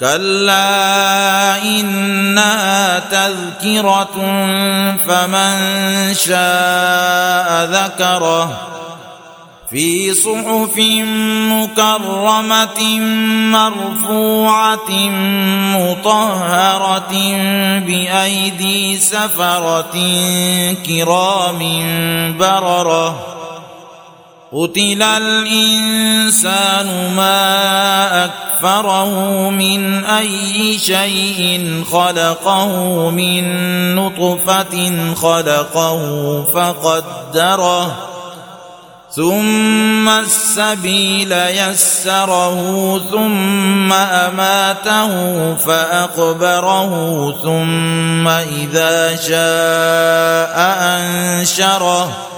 كلا إنها تذكرة فمن شاء ذكره. في صحف مكرمة مرفوعة مطهرة بأيدي سفرة كرام بررة. قتل الانسان ما اكفره من اي شيء خلقه من نطفه خلقه فقدره ثم السبيل يسره ثم اماته فاقبره ثم اذا شاء انشره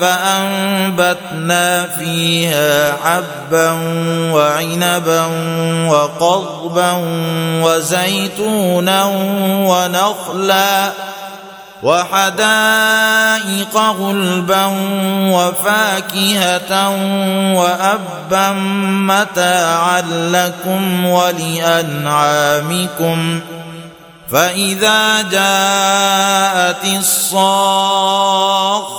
فأنبتنا فيها حبا وعنبا وقضبا وزيتونا ونخلا وحدائق غلبا وفاكهة وأبا متاعا لكم ولأنعامكم فإذا جاءت